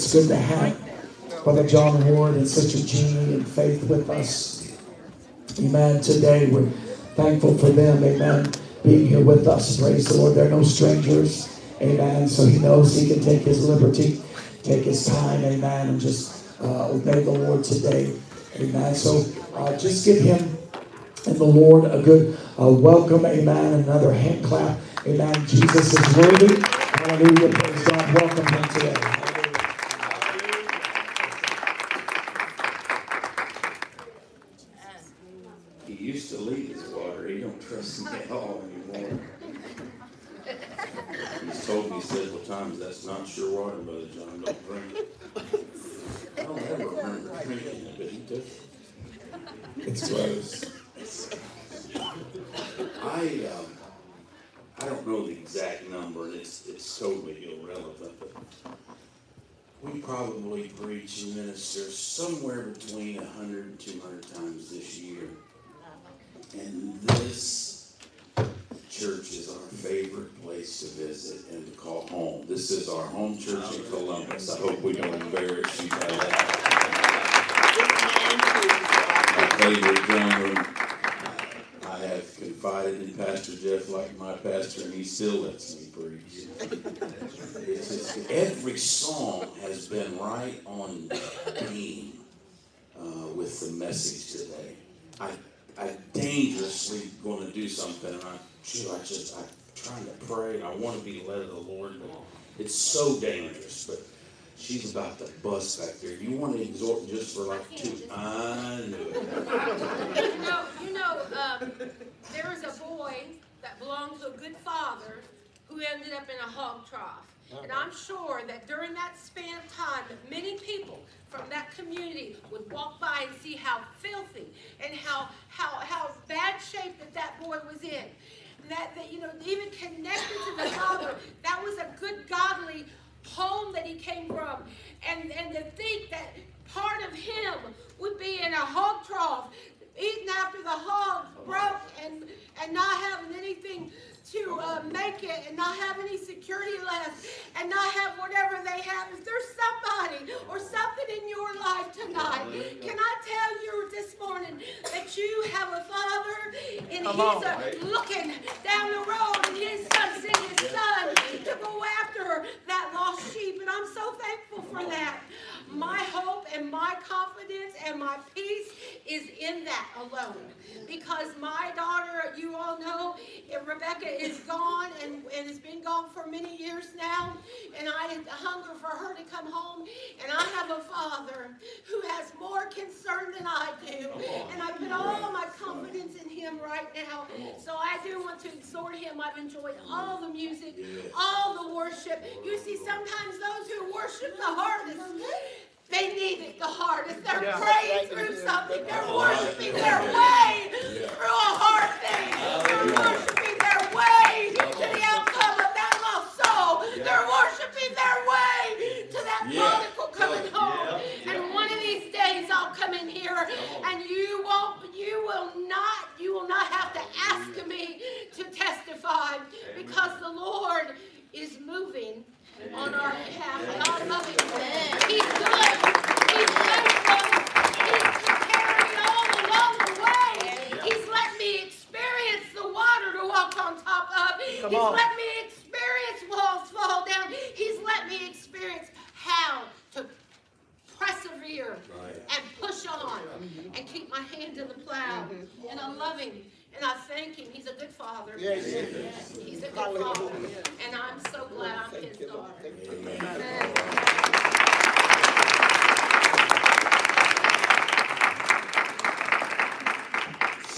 It's good to have Brother John Ward and Sister Jeannie and Faith with us. Amen. Today we're thankful for them. Amen. Being here with us. Praise the Lord. They're no strangers. Amen. So he knows he can take his liberty, take his time. Amen. And just uh, obey the Lord today. Amen. So uh, just give him and the Lord a good uh, welcome. Amen. Another hand clap. Amen. Jesus is worthy. Hallelujah. Praise God. Welcome him today. He used to lead his water. He don't trust me at all anymore. He's told me several times that's not I don't. It's gross. I um, I don't know the exact number, and it's it's totally irrelevant, but we probably preach and minister somewhere between 100 and 200 times this year. And this church is our favorite place to visit and to call home. This is our home church in Columbus. I hope we don't embarrass you by that. My favorite gentleman, I have confided in Pastor Jeff like my pastor, and he still lets me preach. Every song has been right on theme uh, with the message today. I I dangerously going to do something, and I I just I'm trying to pray, and I want to be led of the Lord, but it's so dangerous. But she's about to bust back there. You want to exhort just for like two? I knew it. You know, you know, um, there was a boy that belonged to a good father who ended up in a hog trough. And I'm sure that during that span of time, that many people from that community would walk by and see how filthy and how how how bad shape that that boy was in. That, that you know, even connected to the father, that was a good godly home that he came from. And and to think that part of him would be in a hog trough, eating after the hogs broke and and not having anything to uh, make it and not have any security left and not have whatever they have. If there's somebody or something in your life tonight, can I tell you this morning that you have a father and Come he's on, uh, right? looking down the road and his son sent his son to go after that lost sheep. And I'm so thankful for that. My hope and my confidence and my peace is in that alone. Because my daughter, you all know, Rebecca is gone and, and has been gone for many years now. And I hunger for her to come home. And I have a father who has more concern than I do. And I put all my confidence in him right now. So I do want to exhort him. I've enjoyed all the music, all the worship. You see, sometimes those who worship the hardest, they need it the hardest. They're Yeah. praying through something. They're worshiping their way through a hard thing. They're worshiping way to the outcome of that lost soul. They're worshiping their way to that Yeah. prodigal coming home. And one of these days I'll come in here and you won't, you will not, you will not have to ask me to testify because the Lord is moving on our behalf. And I love him. He's good. He's faithful. On top of. Come He's on. let me experience walls fall down. He's let me experience how to persevere Right. and push on and keep my hand in the plow. Mm-hmm. And I love him and I thank him. He's a good father. Yes, he is. He's a good father. And I'm so glad I'm his daughter. Amen. Amen.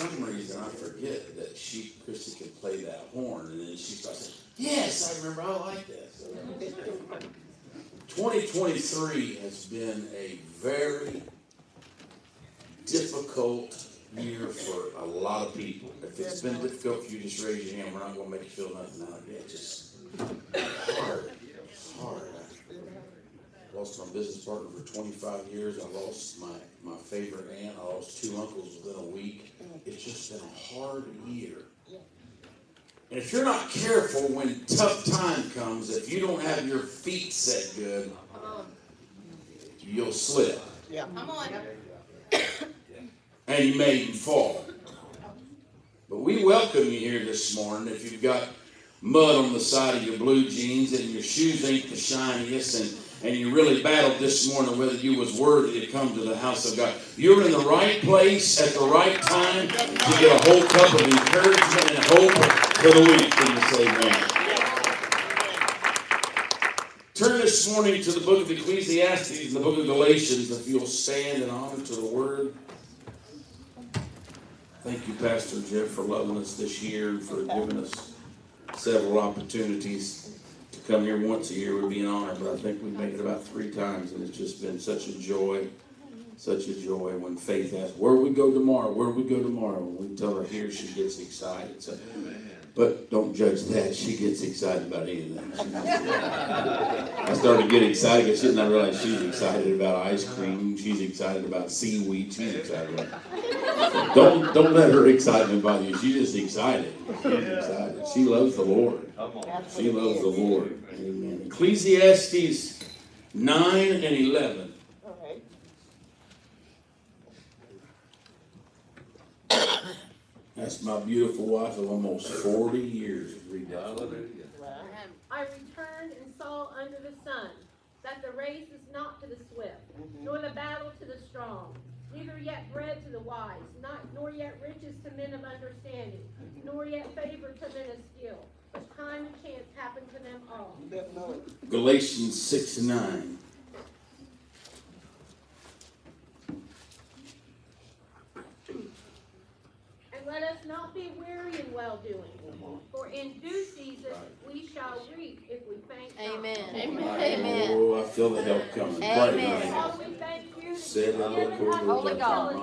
Some reason I forget that she, Christy, can play that horn, and then she starts saying, "Yes, I remember. I like that." So, 2023 has been a very difficult year for a lot of people. If it's been difficult for you, just raise your hand. We're not going to make you feel nothing out. Yeah, just hard, hard. I lost my business partner for 25 years. I lost my, my favorite aunt. I lost two uncles within a week. It's just been a hard year. And if you're not careful when tough time comes, if you don't have your feet set good, you'll slip. Yeah. Come on. And you may even fall. But we welcome you here this morning. If you've got mud on the side of your blue jeans and your shoes ain't the shiniest and and you really battled this morning whether you was worthy to come to the house of God. You're in the right place at the right time to get a whole cup of encouragement and hope for the week. Can you say amen? Turn this morning to the book of Ecclesiastes and the book of Galatians if you'll stand in honor to the word. Thank you, Pastor Jeff, for loving us this year and for giving us several opportunities come here once a year would be an honor, but I think we've made it about three times, and it's just been such a joy, such a joy when Faith asks, "Where we go tomorrow? Where we go tomorrow?" When we tell her here, she gets excited. So, but don't judge that. She gets excited about anything. I started getting excited because she didn't realize she's excited about ice cream. She's excited about seaweed. She's excited about. Don't don't let her excitement bother you. She's just excited. She's excited. She loves the Lord. She loves the Lord. Amen. Ecclesiastes 9 and 11. That's my beautiful wife of almost 40 years. I returned and saw under the sun that the race is not to the swift, nor the battle to the strong, neither yet bread to the wise, not, nor yet riches to men of understanding, nor yet favor to men of skill But time and chance happen to them all. Galatians 6 9. And let us not be weary in well doing, for in due season we shall reap if we faint not. Amen. Amen. Amen. Oh, I feel the help coming. Amen. Lord, we thank you. Holy God.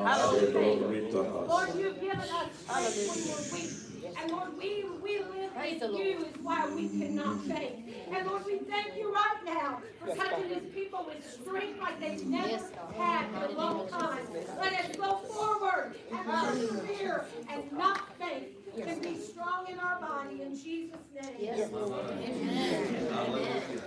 Lord, you've given us when we're weak. And Lord, we, we live Praise in you is why we cannot faint. And Lord, we thank you right now for touching these people with strength like they've never yes, had in a long time. Let us go forward and persevere and not faint. And be strong in our body in Jesus' name. Yes, Lord. Amen. Amen.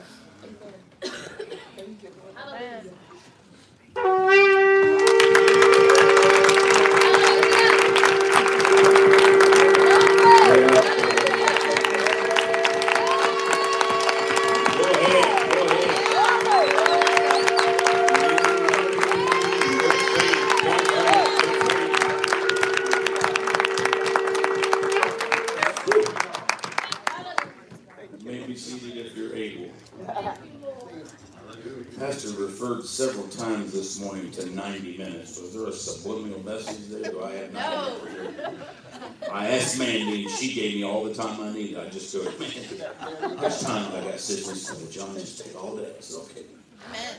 I asked Mandy, and she gave me all the time I needed. I just go, man, how much time I got sisters? So John, just take all day. I said, okay. Amen.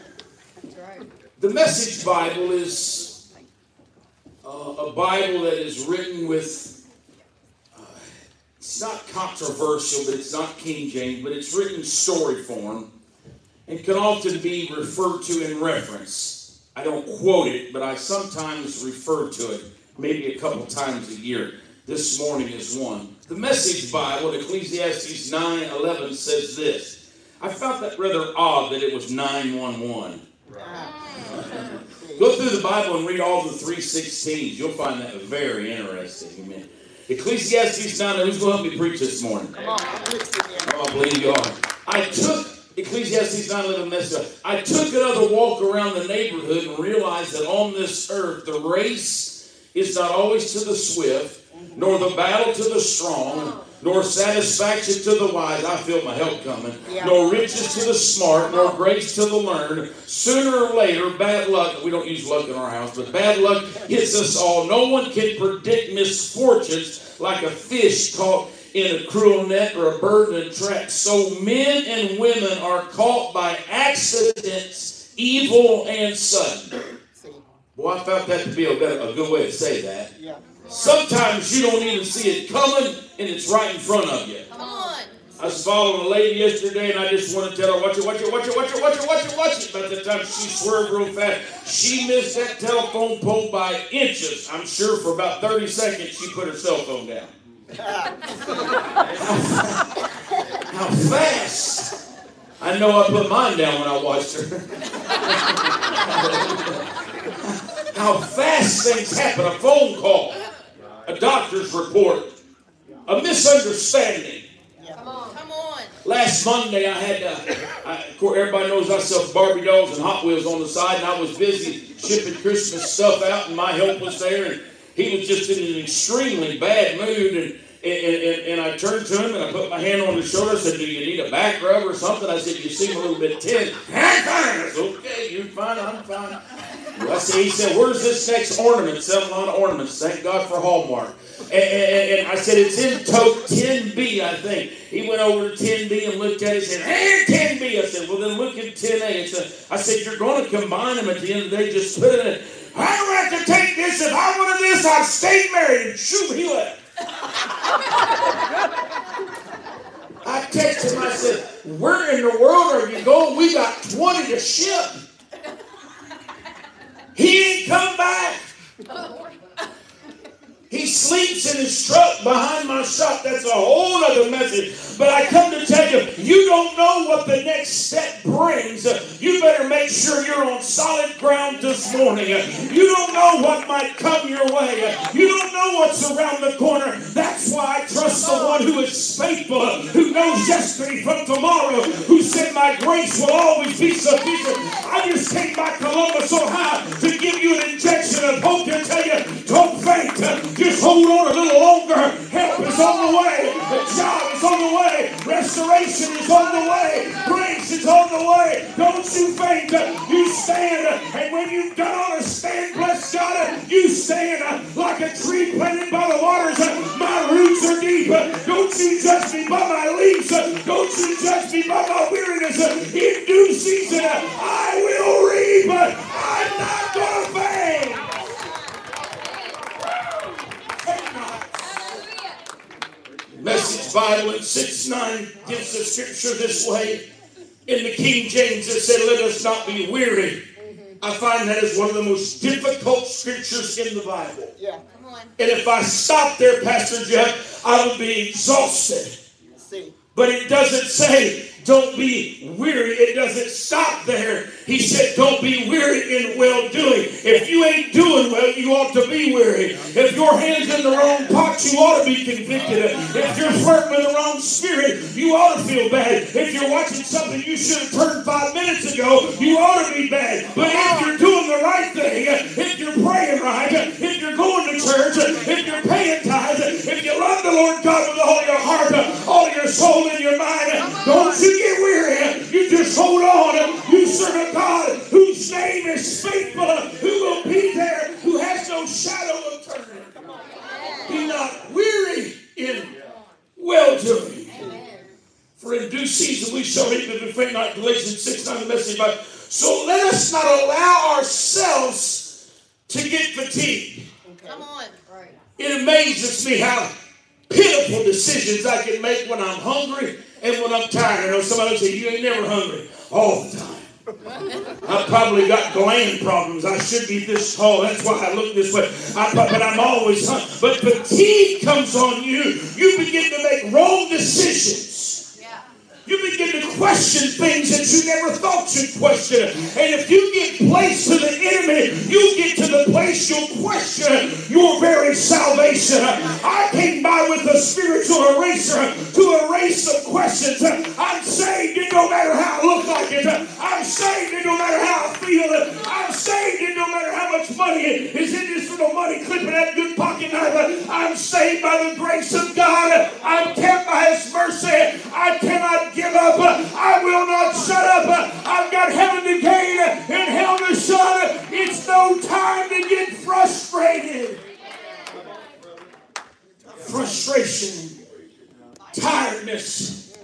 That's right. The Message Bible is uh, a Bible that is written with, uh, it's not controversial, but it's not King James, but it's written story form and can often be referred to in reference. I don't quote it, but I sometimes refer to it, maybe a couple times a year. This morning is one. The Message Bible, Ecclesiastes 9 11, says this. I found that rather odd that it was 911. Go through the Bible and read all the 316s. You'll find that very interesting. Amen. Ecclesiastes 9, who's going to help me preach this morning? Oh, I believe you are. I took Ecclesiastes 9 11 message. I took another walk around the neighborhood and realized that on this earth, the race is not always to the swift, nor the battle to the strong, nor satisfaction to the wise. I feel my help coming. Yeah. Nor riches to the smart, nor grace to the learned. Sooner or later, bad luck, we don't use luck in our house, but bad luck hits us all. No one can predict misfortunes like a fish caught in a cruel net or a bird in a trap. So men and women are caught by accidents, evil and sudden. Boy, I found that to be a, better, a good way to say that. Sometimes you don't even see it coming, and it's right in front of you. Come on. I was following a lady yesterday, and I just want to tell her, watch it, watch it, watch it, watch it, watch it, watch it, watch it. By the time she swerved real fast, she missed that telephone pole by inches. I'm sure for about 30 seconds, she put her cell phone down. How fast? I know I put mine down when I watched her. How fast things happen. A phone call, a doctor's report, a misunderstanding. Come on. Come on. Last Monday, I had, uh, I, of course, everybody knows I sell Barbie dolls and Hot Wheels on the side, and I was busy shipping Christmas stuff out, and my help was there, and he was just in an extremely bad mood, and and, and, and, I turned to him and I put my hand on his shoulder. I said, Do you need a back rub or something? I said, You seem a little bit tense. I'm fine. I said, Okay, you're fine. I'm fine. He said, Where's this next ornament? A lot of ornaments. Thank God for Hallmark. And, and, and I said, It's in tote 10B, I think. He went over to 10B and looked at it and said, Hey, 10B. I said, Well, then look at 10A. I said, You're going to combine them at the end of the day. Just put it in. I don't have to take this. If I wanted this, I'd stay married. And shoot, he left. I texted him, I said, Where in the world are you going? We got 20 to ship. He ain't come back. He sleeps in his truck behind my shop. That's a whole other message. But I come to tell you, you don't know what the next step brings. You better make sure you're on solid ground this morning. You don't know what might come your way. You don't know what's around the corner. That's why I trust the one who is faithful, who knows yesterday from tomorrow, who said, My grace will always be sufficient. I just came by Columbus, Ohio to give you an injection of hope to tell you, don't faint. Just hold on a little longer. Help is on the way. Job is on the way. Restoration is on the way. Grace is on the way. Don't you faint. You stand. And when you've done on a stand, bless God, you stand like a tree planted by the waters. My roots are deep. Don't you judge me by my leaves. Don't you judge me by my weariness. In due season, I will reap. I'm not going to faint. Message Bible in 6 9 gives the scripture this way. In the King James, it said, Let us not be weary. I find that is one of the most difficult scriptures in the Bible. Yeah. Come on. And if I stop there, Pastor Jeff, I would be exhausted. See. But it doesn't say don't be weary. It doesn't stop there. He said, Don't be weary in well doing. If you ain't doing well, you ought to be weary. If your hand's in the wrong pot, you ought to be convicted. If you're flirting with the wrong spirit, you ought to feel bad. If you're watching something you should have turned five minutes ago, you ought to be bad. But if you're doing the right thing, if you're praying right, if you're going to church, if you're paying tithes, if you love the Lord God with all your heart, all your soul, and your mind, don't you get weary. You just hold on. You serve God whose name is faithful, who will be there, who has no shadow of turning. Be not weary in well doing. For in due season we shall reap if we faint not. Galatians 6 9, the message about. So let us not allow ourselves to get fatigued. Come on. It amazes me how pitiful decisions I can make when I'm hungry and when I'm tired. I know somebody will say, You ain't never hungry all the time. I probably got gland problems. I should be this tall. That's why I look this way. I, but I'm always. But fatigue comes on you. You begin to make wrong decisions. You begin to question things that you never thought you'd question. And if you get placed to the enemy, you get to the place you'll question your very salvation. I came by with a spiritual eraser to erase some questions. I'm saved, it no matter how I look like it. I'm saved, it no matter how I feel it. I'm saved, it no matter how much money is in this little money clip in that good pocket knife. I'm saved by the grace of God. I'm kept by His mercy. I cannot give up. I will not shut up. I've got heaven to gain and hell to shun. It's no time to get frustrated. Frustration, tiredness.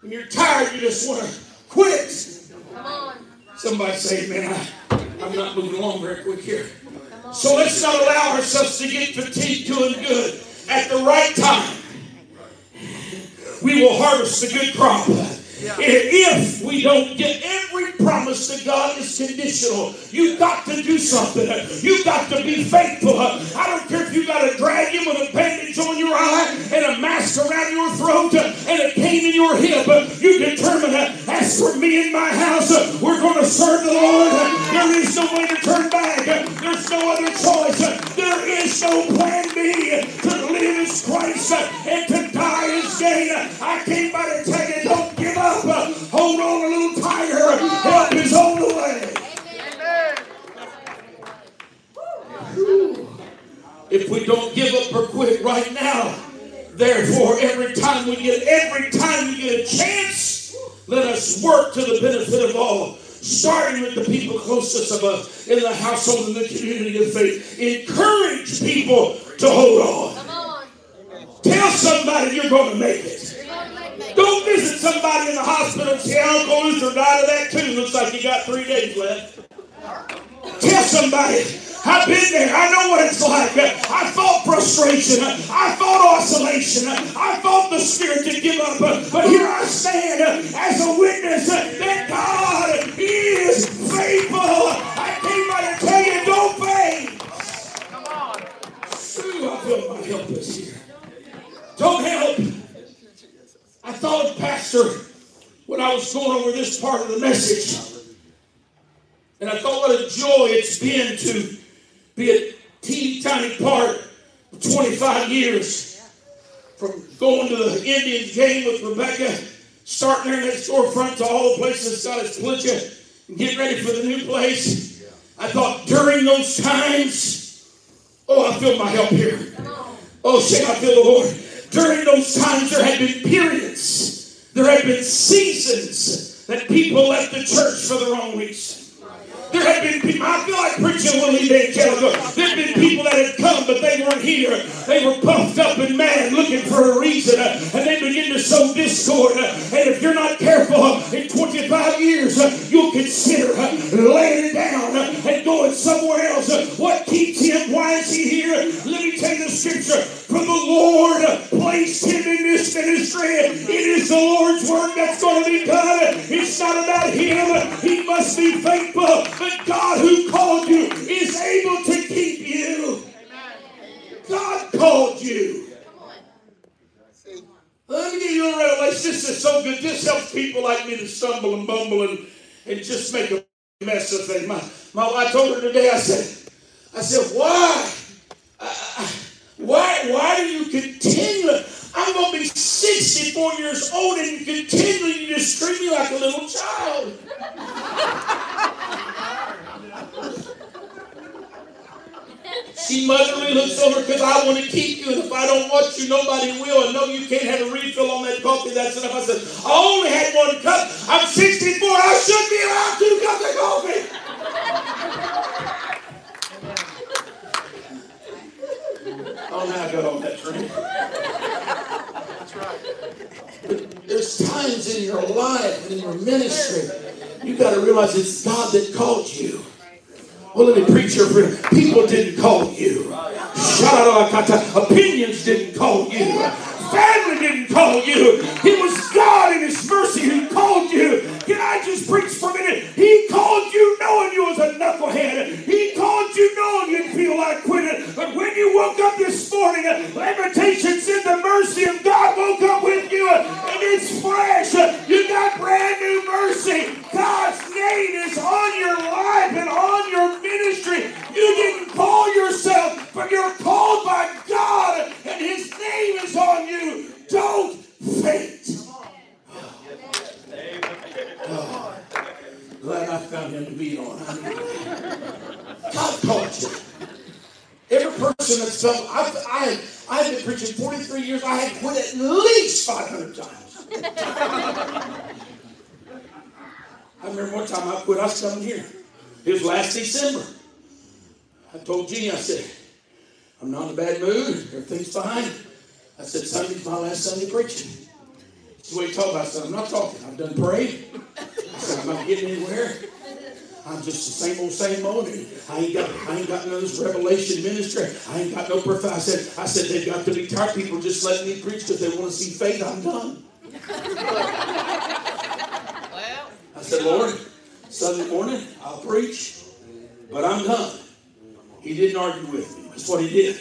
When you're tired, you just want to quit. Somebody say, man, I, I'm not moving along very quick here. So let's not allow ourselves to get fatigued doing good at the right time we will harvest a good crop. If we don't get every promise to God is conditional, you've got to do something. You've got to be faithful. I don't care if you got a drag him with a bandage on your eye and a mask around your throat and a cane in your hip. You determine, as for me and my house, we're going to serve the Lord. There is no way to turn back. There's no other choice. There is no plan work to the benefit of all starting with the people closest of us in the household and the community of faith. Encourage people to hold on. Come on. Tell somebody you're going to make it. Make. Don't visit somebody in the hospital and say, Uncle Luther died of that too. Looks like you got three days left. Tell somebody, I've been there. I know what it's like. I felt frustration. I felt oscillation. I felt the spirit to give up. But here I stand as a witness that God is faithful. I came by to tell you, don't faint. Come on. Ooh, I feel my help is here. Don't help. I thought, Pastor, when I was going over this part of the message, and I thought what a joy it's been to be a teeny tiny part of 25 years from going to the Indians game with Rebecca, starting there in that storefront to all the places God has put you, and getting ready for the new place. I thought during those times, oh, I feel my help here. Oh, say I feel the Lord. During those times, there had been periods, there had been seasons that people left the church for the wrong reason. There had been people, I feel like preaching Willie Evangelical. There had been people that had come, but they weren't here. They were puffed up and mad, looking for a reason, uh, and they begin to sow discord. uh, and if you're not careful, uh, in 25 years, you'll consider laying it down and going somewhere else. What keeps him? Why is he here? Let me tell you the scripture. For the Lord placed him in this ministry. It is the Lord's work that's going to be done. It's not about him. He must be faithful. But God who called you is able to keep you. God called you. Let me give you a revelation. This is so good. This helps people like me to stumble and bumble and, and just make a mess of things. My, my wife told her today, I said, I said, why? I- I- why, why do you continue? I'm going to be 64 years old and you continue to just treat me like a little child. She motherly looks over because I want to keep you, and if I don't want you, nobody will. And no, you can't have a refill on that coffee. That's enough. I said, I only had one cup. I'm 64. I should be allowed two cups of coffee. Oh, now I got on that train. There's times in your life and in your ministry, you got to realize it's God that called you. Well, let me preach your friend. People didn't call you. Opinions didn't call you. Family didn't call you. It was this morning, invitation one time I quit, I was coming here. It was last December. I told Jeannie, I said, I'm not in a bad mood. Everything's fine. I said, Sunday's my last Sunday preaching. Said, are you talking about, son? I'm not talking. I've done prayed. I said, I'm not getting anywhere. I'm just the same old, same old. I ain't got, I ain't got none of this revelation ministry. I ain't got no prophet. I said, I said they've got to be tired. People just letting me preach because they want to see faith. I'm done. Well, I said, Lord, Sunday morning I'll preach, but I'm done. He didn't argue with me. That's what he did.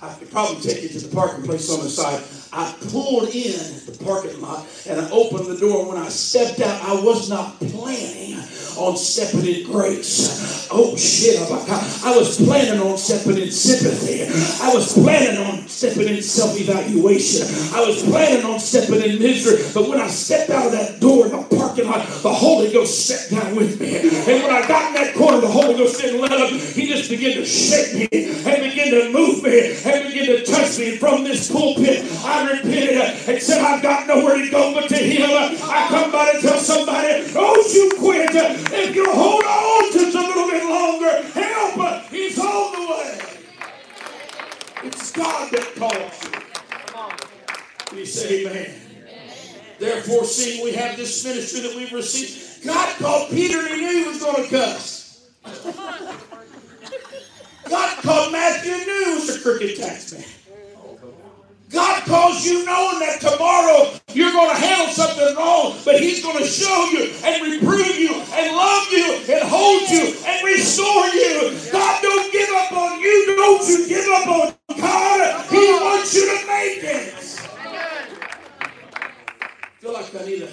I could probably take you to the parking place on the side. I pulled in the parking lot and I opened the door. When I stepped out, I was not planning on stepping in grace. Oh shit, I was planning on stepping in sympathy. I was planning on stepping in self-evaluation. I was planning on stepping in misery. But when I stepped out of that door in the parking lot, the Holy Ghost sat down with me. And when I got in that corner, the Holy Ghost didn't let up. He just began to shake me and begin to move me and begin to touch me. And from this pulpit, I repented and said, I've got nowhere to go but to Him. I come by to tell somebody, don't you quit. If you hold on just a little bit longer, help he's on the way. It's God that calls you. You say amen. Therefore, seeing we have this ministry that we've received, God called Peter and he knew he was going to cuss. God called Matthew and knew he was a crooked tax man. God calls you knowing that tomorrow you're going to handle something wrong, but He's going to show you and reprove you and love you and hold you and restore you. God don't give up on you. Don't you give up on God. He wants you to make it. Feel like I need a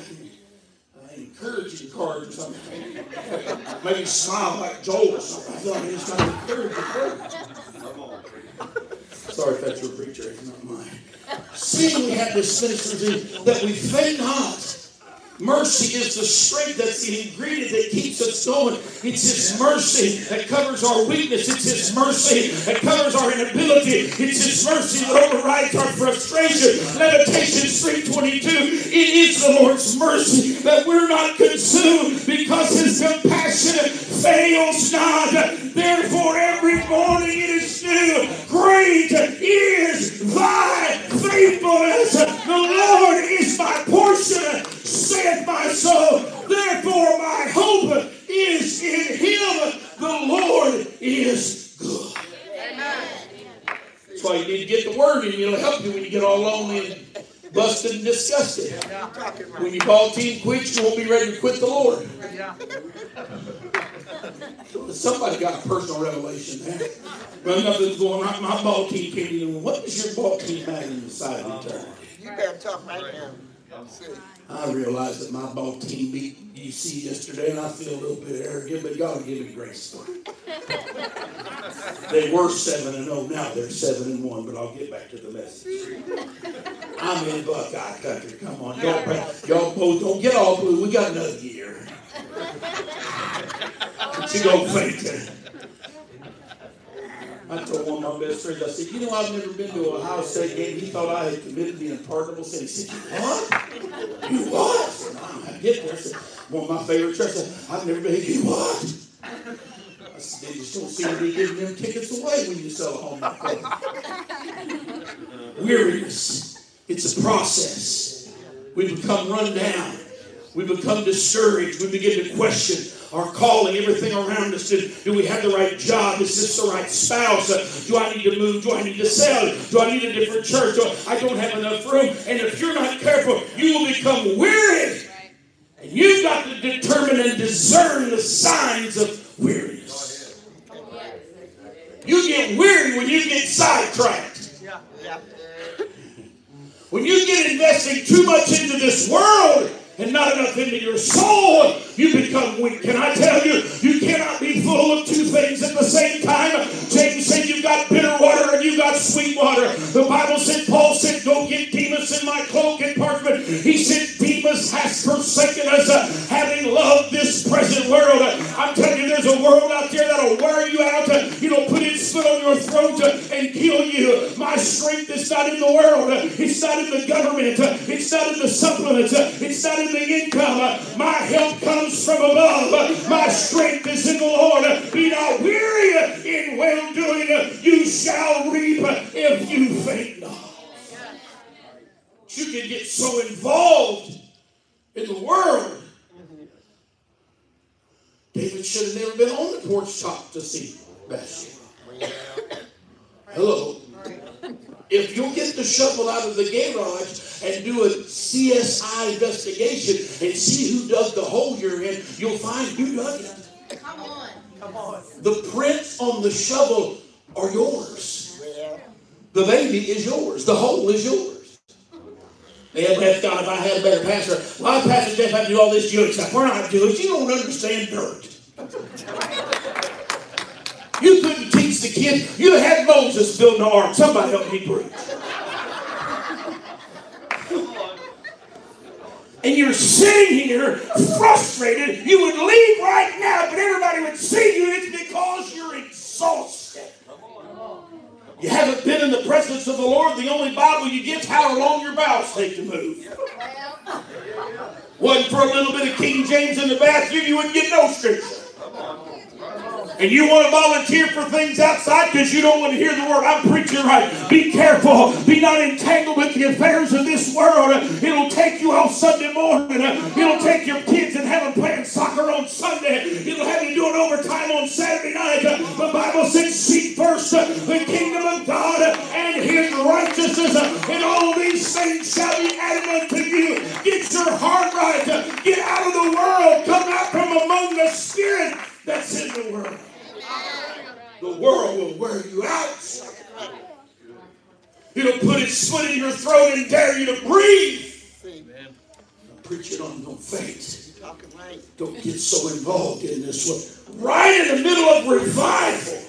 encouraging card or something. Maybe smile like Joel or something. I feel like I just got to encourage you. Sorry if that's your preacher, it's not mine. Seeing we have this ministry that we faint not. Mercy is the strength that's the ingredient that keeps us going. It's His mercy that covers our weakness. It's His mercy that covers our inability. It's His mercy that overrides our frustration. Lamentations 3.22. It is the Lord's mercy that we're not consumed because His compassion fails not. Therefore, every morning it is new. Great is thy faithfulness. The Lord is my portion saith my soul. Therefore, my hope is in him. The Lord is good. That's why you need to get the word in. It'll help you when you get all lonely and busted and disgusted. When your ball team quits, you won't be ready to quit the Lord. Somebody got a personal revelation there. Well, nothing's going on. My ball team can't even. What is your ball team at in the side of? You better talk right now. I realized that my ball team beat UC yesterday, and I feel a little bit arrogant, but God give me grace for it. they were seven and zero. Oh, now they're seven and one. But I'll get back to the message. I'm in Buckeye country. Come on, y'all, y'all both don't get all blue. We got another year. But you go faint. I told one of my best friends, I said, you know, I've never been to a Ohio State game. He thought I had committed the unpardonable sin. He said, what? You what? I said, I get there. I said, one of my favorite churches. I've never been. You what? I said, they just don't seem to be giving them tickets away when you sell a home. Weariness. It's a process. We become run down. We become discouraged. We begin to question our calling, everything around us. Do, do we have the right job? Is this the right spouse? Do I need to move? Do I need to sell? Do I need a different church? I don't have enough room. And if you're not careful, you will become weary. And you've got to determine and discern the signs of weariness. You get weary when you get sidetracked. When you get investing too much into this world and not enough into your soul, you become weak. Can I tell you, you cannot be full of two things at the same time. James said you've got bitter water and you've got sweet water. The Bible said, Paul said, go get Demas in my cloak and parchment. He said, Demas has forsaken us, uh, having loved this present world. I'm telling you, there's a world out there that'll wear you out. Uh, foot on your throat and kill you. My strength is not in the world. It's not in the government. It's not in the supplements. It's not in the income. My help comes from above. My strength is in the Lord. Be not weary in well doing. You shall reap if you faint not. You can get so involved in the world. David should have never been on the porch top to see Bathsheba. Hello. If you'll get the shovel out of the garage and do a CSI investigation and see who dug the hole you're in, you'll find you dug it. Come on. Come on. The prints on the shovel are yours. The baby is yours. The hole is yours. Yeah, but God, if I had a better pastor, why Pastor Jeff have to do all this Jewish stuff? We're not Jewish. You don't understand dirt. You couldn't the kids. You had Moses building the ark. Somebody help me preach. and you're sitting here frustrated, you would leave right now, but everybody would see you, it's because you're exhausted. You haven't been in the presence of the Lord. The only Bible you get is how long your bowels take to move. Wasn't for a little bit of King James in the bathroom, you wouldn't get no and you want to volunteer for things outside because you don't want to hear the word, I'm preaching right. Be careful. Be not entangled with the affairs of this world. It'll take you off Sunday morning. It'll take your kids and have them playing soccer on Sunday. It'll have you doing overtime on Saturday night. The Bible says, seek first the kingdom of God and his righteousness, and all these things shall be added unto you. Get your heart right. Get out of the world. Come out from among the spirit that's in the world. The world will wear you out. It'll put its foot in your throat and dare you to breathe. Preach it on, don't faint. Don't get so involved in this one. Right in the middle of revival,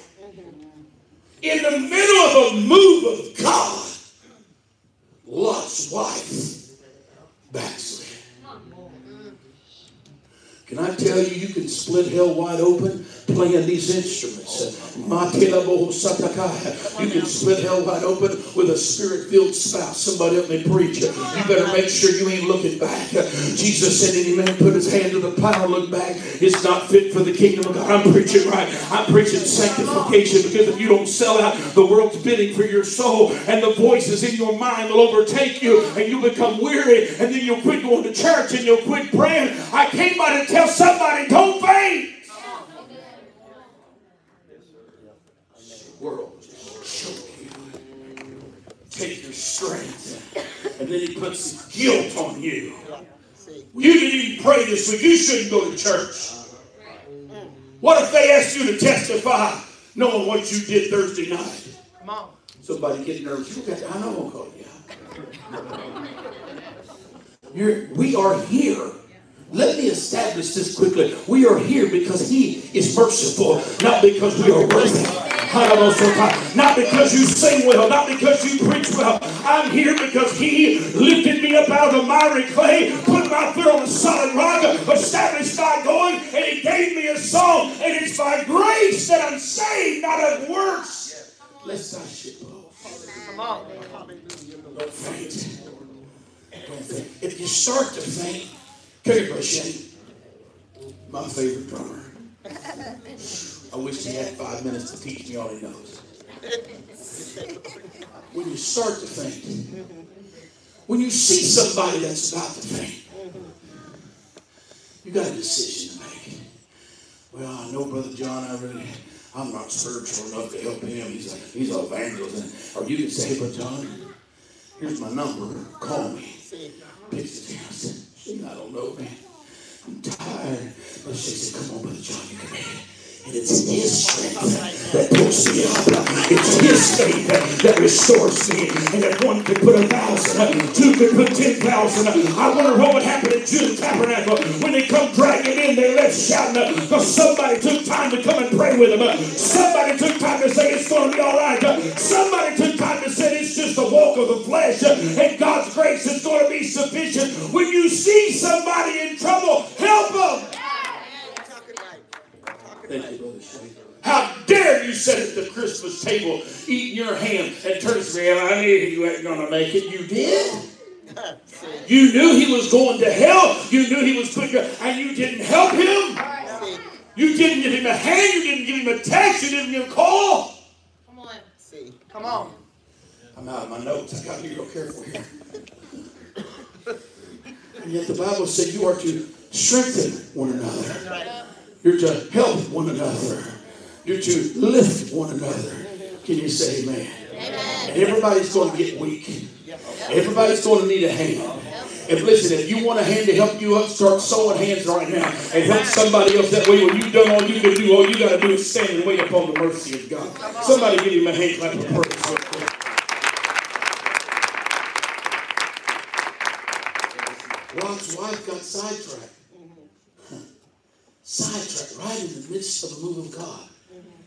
in the middle of a move of God, Lot's wife backslid. Can I tell you, you can split hell wide open playing these instruments. You can split hell wide open with a spirit filled spouse. Somebody help me preach. You better make sure you ain't looking back. Jesus said, Any man put his hand to the plow, look back, it's not fit for the kingdom of God. I'm preaching right. I'm preaching sanctification because if you don't sell out, the world's bidding for your soul, and the voices in your mind will overtake you, and you become weary, and then you'll quit going to church and you'll quit praying. I came by to tell somebody, don't faint. world choke you, take your strength, and then he puts guilt on you. You didn't even pray this week. You shouldn't go to church. What if they asked you to testify knowing what you did Thursday night? Come on. Somebody get nervous. You got, I know I'm call you You're, we are here. Let me establish this quickly. We are here because He is merciful, not because we are worthy. Not because you sing well, not because you preach well. I'm here because He lifted me up out of the miry clay, put my foot on a solid rock, established my going, and He gave me a song. And it's by grace that I'm saved, not of works. Lest I should boast. Come on. Don't faint. Don't faint. If you start to faint, here, Brother My favorite drummer. I wish he had five minutes to teach me all he knows. When you start to faint, when you see somebody that's about to faint, you got a decision to make. Well, I know Brother John, I really, I'm not spiritual enough to help him. He's a, he's an evangelist. Or you can say, Brother John, here's my number. Call me. Picks it down. I don't know, man. I'm tired. But she said, come on, Brother John, you can make it. And it's His strength that pulls me up. It's His faith that restores me. And if one could put a thousand, two could put ten thousand. I wonder what would happen at Judah Tabernacle when they come dragging in. They left shouting because somebody took time to come and pray with them. Somebody took time to say it's going to be all right. Somebody took time to say it's just a walk of the flesh and God's grace is going to be sufficient. When you see somebody in trouble, help them. Thank you, Brother Shane. How dare you sit at the Christmas table eating your ham and turn to me, and I knew you weren't going to make it. You did? You knew he was going to hell. You knew he was putting, and you didn't help him. You didn't give him a hand. You didn't give him a text. You didn't give him a call. Come on. See. Come on. I'm out of my notes. I got to be real careful here. and yet the Bible said you are to strengthen one another. You're to help one another. You're to lift one another. Can you say amen? amen. And everybody's going to get weak. Everybody's going to need a hand. And listen, if you want a hand to help you up, start sowing hands right now and help somebody else. That way, when you've done all you can do, all you got to do is stand and wait upon the mercy of God. Somebody give him a hand clap of praise. Right wife got sidetracked. Sidetracked right in the midst of the move of God.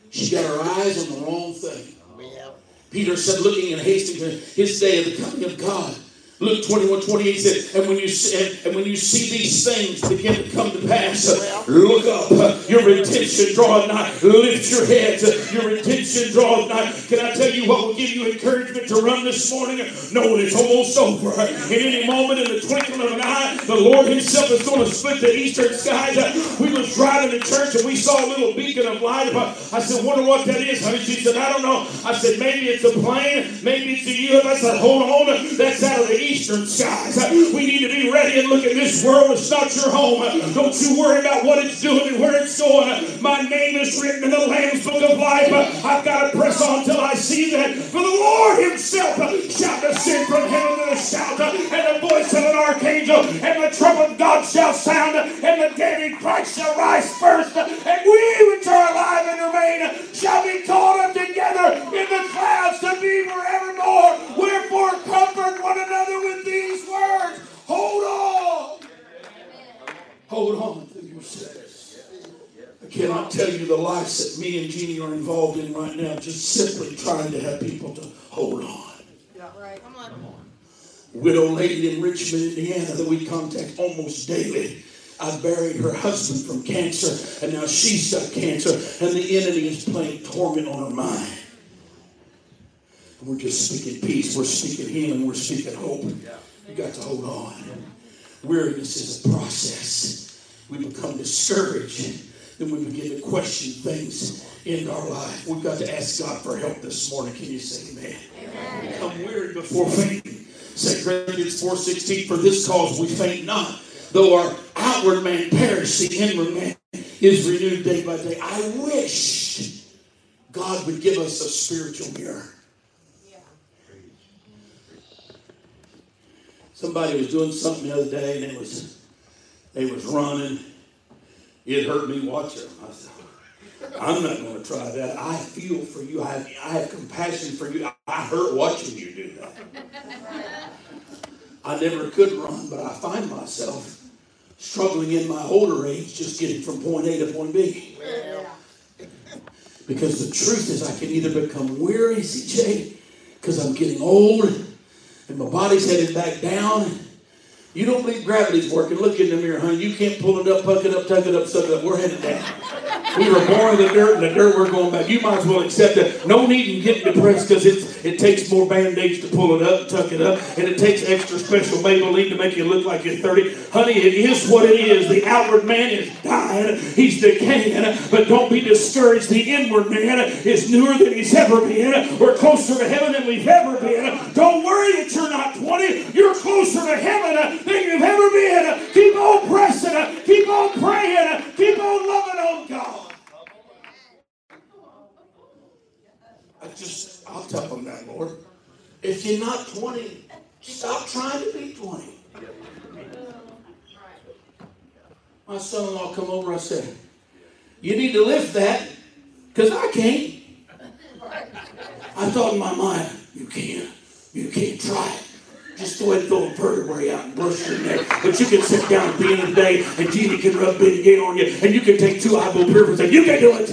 She got her eyes on the wrong thing. Peter said, looking in haste his day of the coming of God. Luke 21, 28 said, and when you see, and when you see these things begin to come to pass, look up. Your redemption draweth nigh. Lift your heads. Your redemption draweth nigh. Can I tell you what will give you encouragement to run this morning? Knowing it's almost over. In any moment, in the twinkling of an eye, the Lord Himself is going to split the eastern skies. We was driving to church and we saw a little beacon of light. I said, wonder what that is, honey. She said, I don't know. I said, maybe it's a plane. Maybe it's a U. I said, hold on. That's out of the east eastern skies. We need to be ready and look at this world. It's not your home. Don't you worry about what it's doing and where it's going. My name is written in the Lamb's Book of Life. I've got to press on till I see that. For the Lord Himself shall descend from heaven with a shout, and the voice of an archangel, and the trumpet of God shall sound, and the dead in Christ shall rise first, and we which are alive and remain shall be caught up together in the clouds to be forevermore. Wherefore comfort one another with these words. Hold on. Hold on to yourselves. I cannot tell you the lives that me and Jeannie are involved in right now, just simply trying to have people to hold on. Yeah, right. Come on. Widow lady in Richmond, Indiana, that we contact almost daily. I buried her husband from cancer, and now she's got cancer, and the enemy is playing torment on her mind. We're just speaking peace. We're speaking healing. We're speaking hope. You got to hold on. Weariness is a process. We become discouraged. Then we begin to question things in our life. We've got to ask God for help this morning. Can you say amen? amen. Become weary before fainting. 2 Corinthians 4.16, For this cause we faint not, though our outward man perish, the inward man is renewed day by day. I wish God would give us a spiritual mirror. Somebody was doing something the other day and it was they was running. It hurt me watching them. I said, I'm not going to try that. I feel for you. I have, I have compassion for you. I hurt watching you do that. I never could run, but I find myself struggling in my older age just getting from point A to point B. Because the truth is, I can either become weary, CJ, because I'm getting old and my body's headed back down. You don't believe gravity's working. Look in the mirror, honey. You can't pull it up, puck it up, tuck it up, suck it up. We're headed down. We were born in the dirt, and the dirt we're going back. You might as well accept it. No need in getting depressed because it takes more band-aids to pull it up, tuck it up, and it takes extra special Maybelline to make you look like you're 30. Honey, it is what it is. The outward man is dying. He's decaying. But don't be discouraged. The inward man is newer than he's ever been. We're closer to heaven than we've ever been. Don't worry that you're not 20. You're closer to heaven than you've ever been. Keep on pressing. Keep on praying. Keep on loving on God. I just, I'll tell them that, Lord. If you're not 20, stop trying to be 20. My son-in-law come over, I said, you need to lift that, because I can't. I thought in my mind, you can't. You can't try it. Just go ahead and throw a vertebrae out and brush your neck. But you can sit down at the end of the day and Jeannie can rub Bengay on you and you can take two eyeball ibuprofen and you can do it.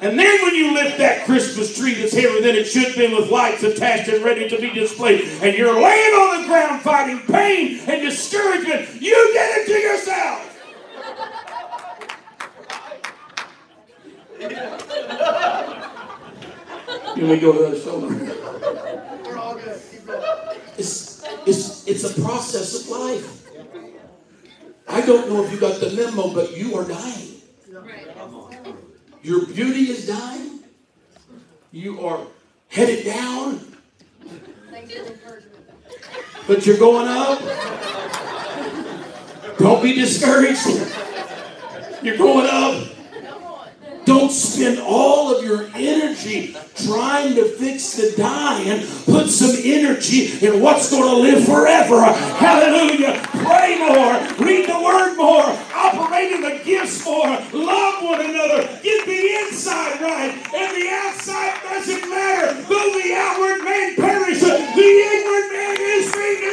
And then when you lift that Christmas tree that's heavier than it should be with lights attached and ready to be displayed, and you're laying on the ground fighting pain and discouragement, you did it to yourself. Here we go to the other shoulder. We're all good. It's, it's, it's a process of life. I don't know if you got the memo, but you are dying. Your beauty is dying. You are headed down. But you're going up. Don't be discouraged. You're going up. Don't spend all of your energy trying to fix the dying. Put some energy in what's going to live forever. Hallelujah. Pray more. Read the word more. Operate in the gifts more. Love one another. Get the inside right. And the outside doesn't matter. Though the outward man perishes, the inward man is renewed.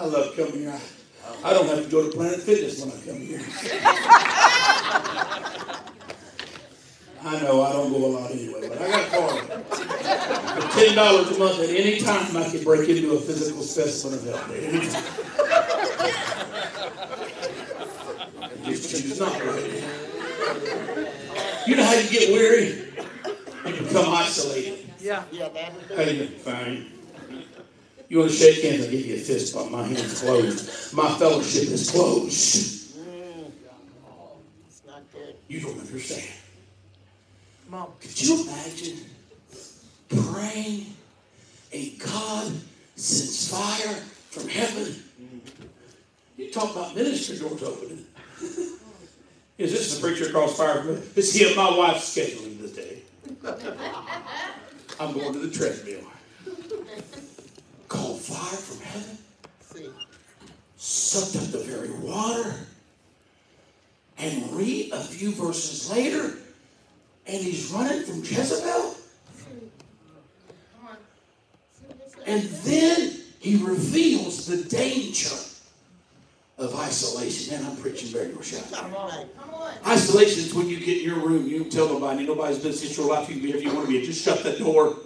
I love coming here. I, I don't have to go to Planet Fitness when I come here. I know I don't go a lot anyway, but I got a card. For ten dollars a month, at any time I can break into a physical specimen of health. At any time. Just choose not right. You know how you get weary? You become isolated. Yeah. Yeah, that. How you doing? Fine. You want to shake hands? I'll give you a fist bump. My hand's closed. My fellowship is closed. Mm. It's not good. You don't understand. Mom. Could you imagine praying a God sends fire from heaven? You talk about ministry doors opening. Is this the preacher across fire from? Is he my wife's scheduling this day? I'm going to the treadmill. Called fire from heaven, sucked up the very water, and read a few verses later, and he's running from Jezebel. And then he reveals the danger of isolation. Man, I'm preaching very much. Come on. Isolation is when you get in your room, you tell nobody, nobody's business, it's your life, you can be if you want to be, just shut that door.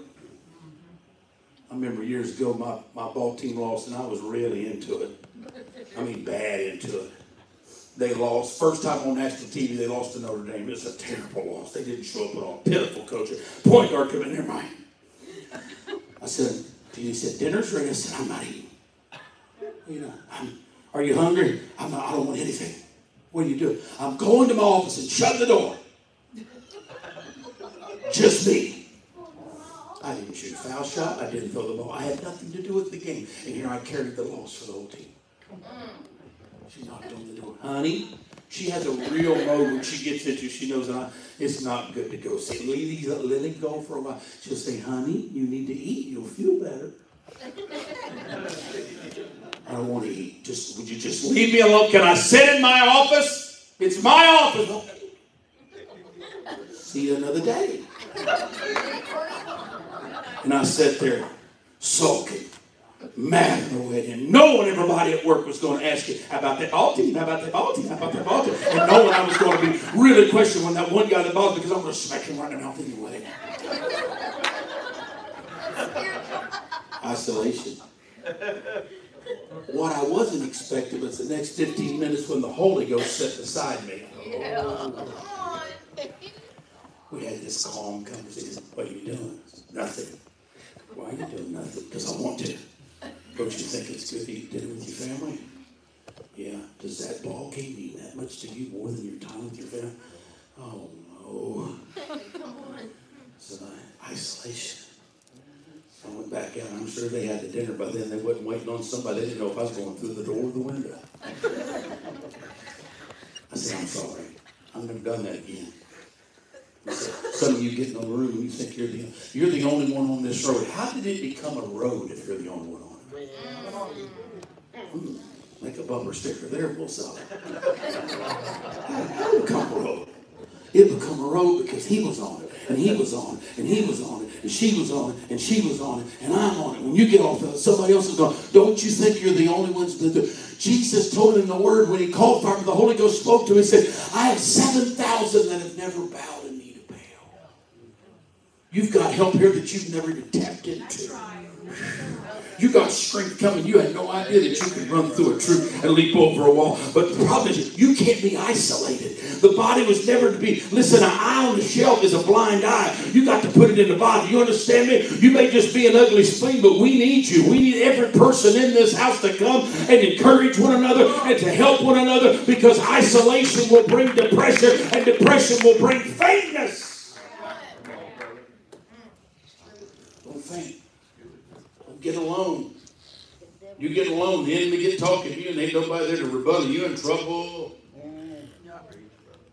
I remember years ago, my, my ball team lost, and I was really into it. I mean, bad into it. They lost. First time on national TV, they lost to Notre Dame. It was a terrible loss. They didn't show up at all. Pitiful coach. Point guard come in there, mind. I said, he said, dinner's ready. I said, I'm not eating. You know, I'm, are you hungry? I'm not, I don't want anything. What do you do? I'm going to my office and shut the door. Just me. I didn't shoot a foul shot. I didn't throw the ball. I had nothing to do with the game. And here I carried the loss for the whole team. She knocked on the door. Honey, she has a real mode when she gets into she knows I, it's not good to go. Lily, uh, let it go for a while. She'll say, honey, you need to eat. You'll feel better. I don't want to eat. Just would you just leave me alone? Can I sit in my office? It's my office. See you another day. And I sat there sulking, mad at the wedding. Knowing everybody at work was going to ask you how about that ball team, how about that ball team, how about that ball team. And knowing I was going to be really questioning when that one guy that bothered because I'm going to smack him right in the mouth anyway. Isolation. What I wasn't expecting was the next 15 minutes when the Holy Ghost sat beside me. We had this calm conversation. What are you doing? Nothing. Why are you doing nothing? Because I want to. Don't you think it's good to eat dinner with your family? Yeah. Does that ball game mean that much to you more than your time with your family? Oh no. Come on. So uh, isolation. I went back out. I'm sure they had the dinner by then. They wasn't waiting on somebody. They didn't know if I was going through the door or the window. I said, I'm sorry. I've never done that again. Some of you get in the room you think you're the you're the only one on this road. How did it become a road if you're the only one on it? Hmm, make a bumper sticker there, we'll sell it. How did it become a road? It become a road because he was on it, and he was on it, and he was on it, and she was on it, and she was on it, and I'm on it. When you get off of it, somebody else is going, don't you think you're the only ones that do Jesus told him the word when he called for him, the Holy Ghost spoke to him, he said, I have 7,000 that have never bowed You've got help here that you've never even tapped into. You got strength coming. You had no idea that you could run through a troop and leap over a wall. But the problem is, you can't be isolated. The body was never to be. Listen, an eye on the shelf is a blind eye. You got to put it in the body. You understand me? You may just be an ugly spleen, but we need you. We need every person in this house to come and encourage one another and to help one another because isolation will bring depression and depression will bring faintness. Faint. Don't get alone. You get alone, the enemy get talking to you, and ain't nobody there to rebuttal. You in trouble.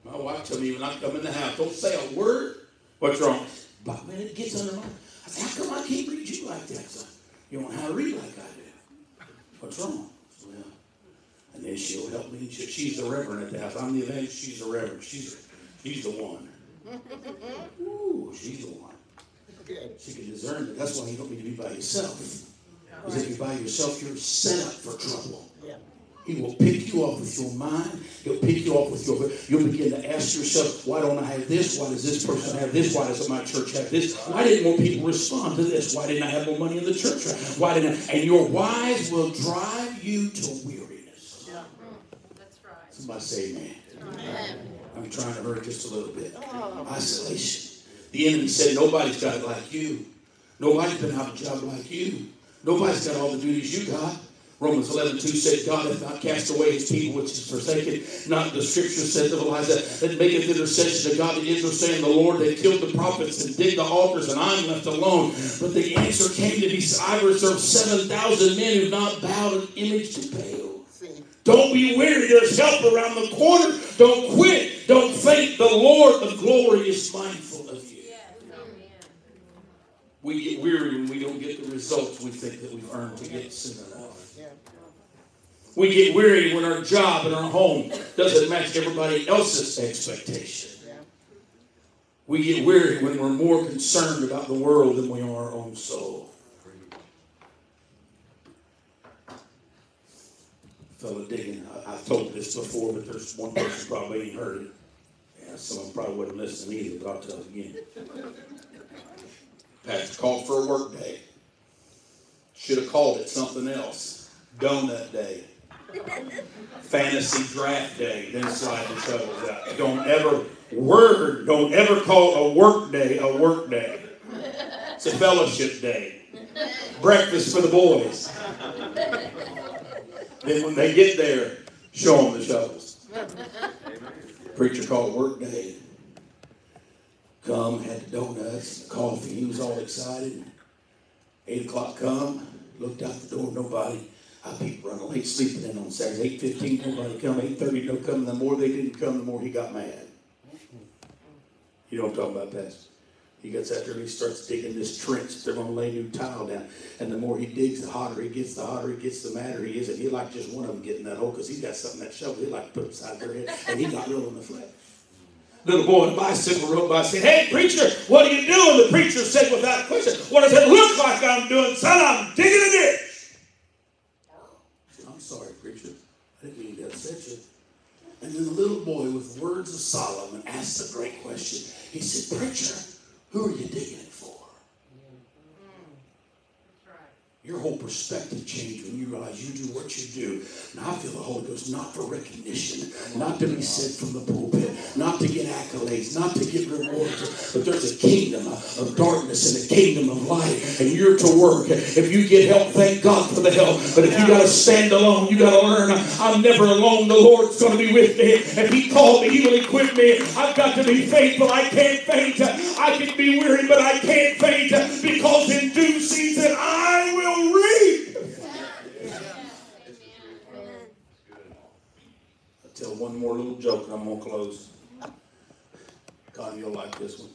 My wife told me when I come in the house, don't say a word. What's wrong? But when it gets under my, I said, how come I can't read you like that? son? you don't know how to read like I do. What's wrong? Well, and then she'll help me. She, she's the reverend at the house. I'm the evangelist. She's the reverend. She's she's the one. Ooh, she's the one. Good. She can discern it. That's why you don't need to be by yourself. Because if you're by yourself, you're set up for trouble. Yeah. He will pick you off with your mind. He'll pick you off with your. You'll begin to ask yourself, why don't I have this? Why does this person have this? Why doesn't my church have this? Why didn't more people respond to this? Why didn't I have more money in the church? Why didn't I? And your whys will drive you to weariness. Yeah. That's right. Somebody say amen. I'm trying to hurt just a little bit. Oh. Isolation. The enemy said, nobody's got it like you. Nobody's been out of a job like you. Nobody's got all the duties you got. Romans 11, 2 said, God hath not cast away his people which is forsaken. Not the scripture said of Elijah that maketh intercession to God of Israel, saying, The Lord, they killed the prophets and dig the altars, and I'm left alone. But the answer came to me, I reserve 7,000 men who not bowed an image to Baal. Don't be weary. There's help around the corner. Don't quit. Don't faint. The Lord of glory is mindful of you. Yes. Amen. We get weary when we don't get the results we think that we've earned to get soon enough. We get weary when our job and our home doesn't match everybody else's expectation. We get weary when we're more concerned about the world than we are our own soul. Fellow digging, I, I've told this before, but there's one person probably ain't heard it. Yeah, some of them probably wouldn't listen either, but I'll tell it again. Pastor called for a work day. Should have called it something else. Donut day. Fantasy draft day. Then slide the shovels out. Don't ever word. Don't ever call a work day a work day. It's a fellowship day. Breakfast for the boys. Then when they get there, show them the shovels. Preacher called work day. Come, had the donuts, coffee. He was all excited. Eight o'clock come, looked out the door, nobody. I people running late, sleeping in on Saturday. Eight fifteen, nobody come. Eight thirty, no come. The more they didn't come, the more he got mad. You know what I'm talking about, Pastor? He gets out there and he starts digging this trench. They're going to lay new tile down. And the more he digs, the hotter he gets, the hotter he gets, the madder he is. And he like just one of them getting that hole because he's got something that shovel he like to put beside their head. And he got real in the flesh. Little boy on a bicycle rode by and said, Hey, preacher, what are you doing? The preacher said without question, What does it look like I'm doing? Son, I'm digging a ditch. Said, I'm sorry, preacher. I didn't mean to upset you. And then the little boy, with words of Solomon, asked a great question. He said, Preacher, who are you digging it for? That's right. Your whole perspective changed when you realize you do what you do. And I feel the Holy Ghost not for recognition, not to be said from the pulpit, not to get accolades, not to get rewards, but there's a kingdom of darkness and a kingdom of light, and you're to work. If you get help, thank God for the help. But if you got to stand alone, you got to learn I'm never alone. The Lord's going to be with me. If He called me, He will equip me. I've got to be faithful. I can't faint. I can be weary, but I can't faint because in due season I will reap. I'll tell one more little joke and I'm going to close. God, you'll like this one.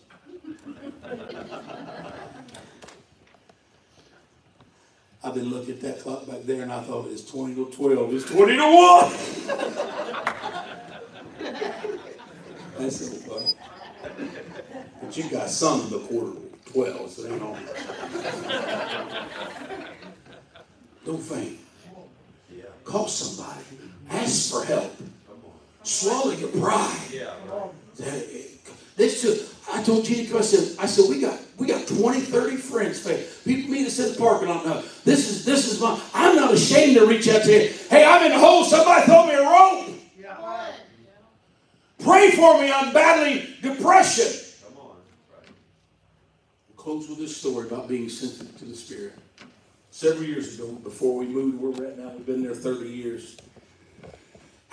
I've been looking at that clock back there and I thought it was 20 to 12. It's 20 to 1. That's so funny. But you got some of the quarter to 12, so ain't on. Don't faint. Call somebody. Ask for help. Swallow your pride. Yeah. This too, I told Gene, I said, I said, we got we got 20, 30 friends. Faith. People meet us in the parking lot now. This is this is my I'm not ashamed to reach out to you. Hey, I'm in the hole, somebody throw me a rope. Pray for me, I'm battling depression. Come on. Close with this story about being sensitive to the Spirit. Several years ago, before we moved where we're at now, we've been there 30 years.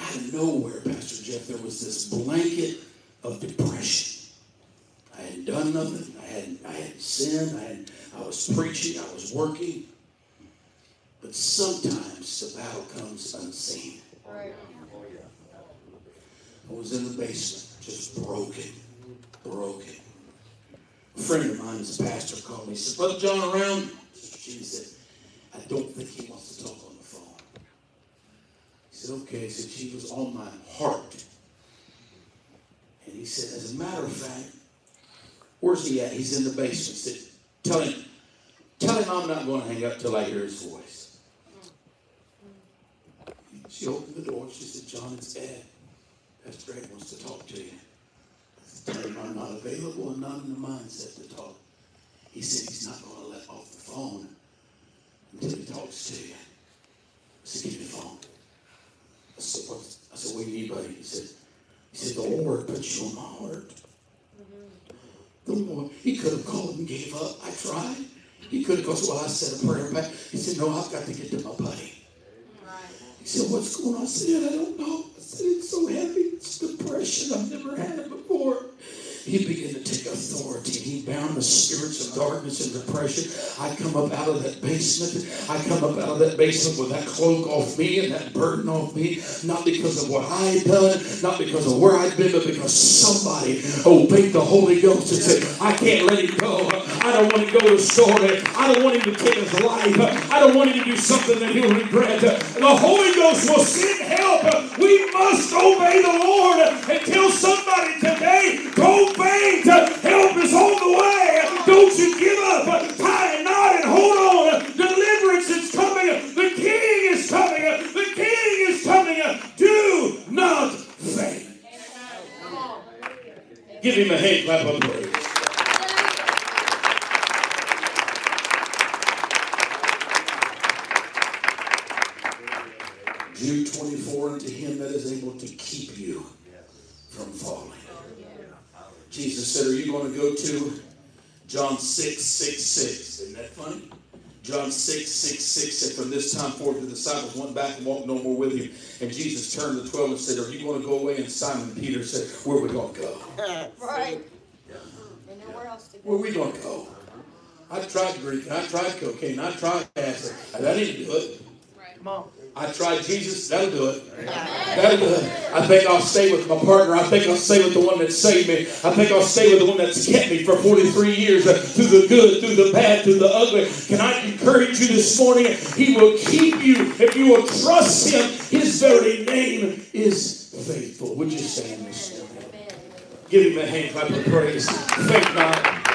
Out of nowhere, Pastor Jeff, there was this blanket of depression. I hadn't done nothing. I hadn't, I hadn't sinned. I, hadn't, I was preaching. I was working. But sometimes the battle comes unseen. Right. I was in the basement, just broken, broken. A friend of mine, is a pastor, called me. He said, Brother John around? She said, I don't think he wants to talk on the phone. He said, okay. He said, she was on my heart. And he said, as a matter of fact, where's he at? He's in the basement. He said, tell him, tell him I'm not going to hang up till I hear his voice. She opened the door. She said, John, it's Ed. Pastor Ed wants to talk to you. Tell him I'm not available and not in the mindset to talk. He said he's not going to let off the phone until he talks to you. Said, give me the phone. I said, what? I said, what do you need, buddy? He said, he said, the Lord put you on my heart. Mm-hmm. The Lord, he could have called and gave up. I tried. He could have gone, well, I said a prayer back. He said, no, I've got to get to my buddy. He said, what's going on? I said, I don't know. I said, it's so heavy. It's depression. I've never had it before. He began to take authority. He bound the spirits of darkness and depression. I come up out of that basement. I come up out of that basement with that cloak off me and that burden off me. Not because of what I had done, not because of where I'd been, but because somebody obeyed the Holy Ghost and said, I can't let him go. I don't want to go to story. I don't want him to take his life. I don't want him to do something that he'll regret. The Holy Ghost will send help. We must obey the Lord until somebody today go faint. Help is on the way. Don't you give up. Tie a knot and hold on. Deliverance is coming. The King is coming. The King is coming. Do not faint. Give him a hand clap of praise. Jude 24 unto him that is able to keep you from falling. Jesus said, Are you going to go to John 6 6 6? Isn't that funny? John 6 6 6 said, From this time forth the disciples went back and walked no more with him. And Jesus turned to the twelve and said, Are you going to go away? And Simon Peter said, Where are we going to go? Right. And nowhere else to Where are we going to go? I tried Greek, I tried cocaine, I tried acid. That didn't do it. Come on. I tried Jesus, that'll do it. That'll do it. I think I'll stay with my partner. I think I'll stay with the one that saved me. I think I'll stay with the one that's kept me for 43 years uh, through the good, through the bad, through the ugly. Can I encourage you this morning? He will keep you if you will trust Him. His very name is faithful. Would you stand this morning? Give Him a hand clap of praise. Thank God.